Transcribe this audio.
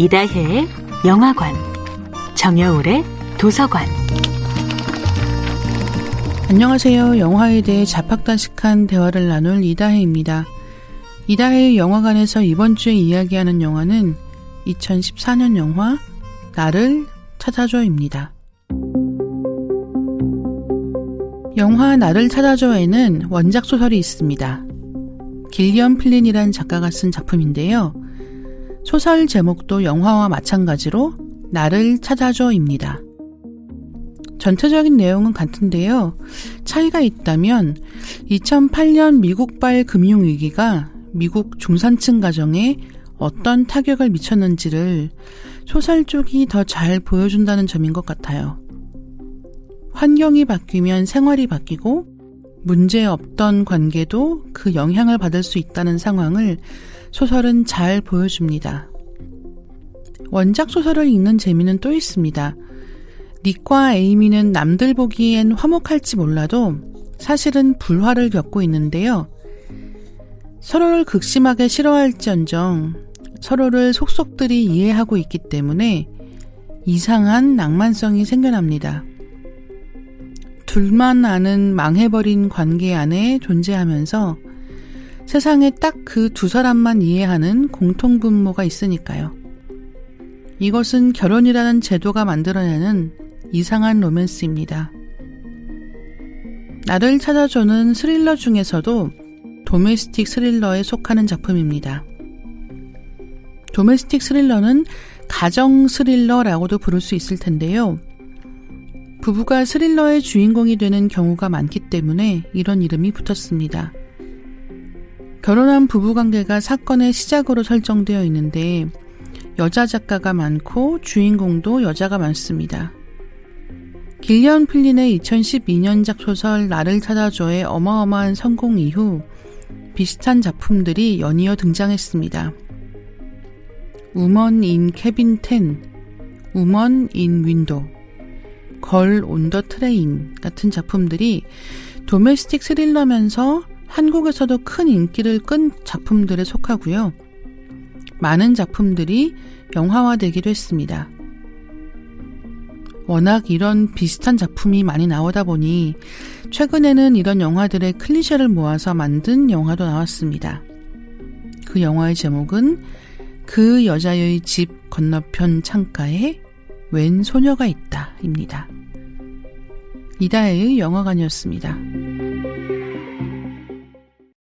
이다혜의 영화관, 정여울의 도서관. 안녕하세요. 영화에 대해 자팍다식한 대화를 나눌 이다혜입니다. 이다혜의 영화관에서 이번 주에 이야기하는 영화는 2014년 영화 나를 찾아줘입니다. 영화 나를 찾아줘에는 원작 소설이 있습니다. 길리언 플린이란 작가가 쓴 작품인데요. 소설 제목도 영화와 마찬가지로 나를 찾아줘입니다. 전체적인 내용은 같은데요. 차이가 있다면 2008년 미국발 금융위기가 미국 중산층 가정에 어떤 타격을 미쳤는지를 소설 쪽이 더 잘 보여준다는 점인 것 같아요. 환경이 바뀌면 생활이 바뀌고 문제 없던 관계도 그 영향을 받을 수 있다는 상황을 소설은 잘 보여줍니다. 원작 소설을 읽는 재미는 또 있습니다. 닉과 에이미는 남들 보기엔 화목할지 몰라도 사실은 불화를 겪고 있는데요. 서로를 극심하게 싫어할지언정 서로를 속속들이 이해하고 있기 때문에 이상한 낭만성이 생겨납니다. 둘만 아는 망해버린 관계 안에 존재하면서 세상에 딱 그 두 사람만 이해하는 공통분모가 있으니까요. 이것은 결혼이라는 제도가 만들어내는 이상한 로맨스입니다. 나를 찾아주는 스릴러 중에서도 도메스틱 스릴러에 속하는 작품입니다. 도메스틱 스릴러는 가정 스릴러라고도 부를 수 있을 텐데요. 부부가 스릴러의 주인공이 되는 경우가 많기 때문에 이런 이름이 붙었습니다. 결혼한 부부 관계가 사건의 시작으로 설정되어 있는데 여자 작가가 많고 주인공도 여자가 많습니다. 길리언 플린의 2012년작 소설 나를 찾아줘의 어마어마한 성공 이후 비슷한 작품들이 연이어 등장했습니다. Woman in Cabin Ten, Woman in Window, Girl on the Train 같은 작품들이 domestic 스릴러면서 한국에서도 큰 인기를 끈 작품들에 속하고요. 많은 작품들이 영화화되기도 했습니다. 워낙 이런 비슷한 작품이 많이 나오다 보니 최근에는 이런 영화들의 클리셰를 모아서 만든 영화도 나왔습니다. 그 영화의 제목은 그 여자의 집 건너편 창가에 웬 소녀가 있다 입니다. 이다혜의 영화관이었습니다.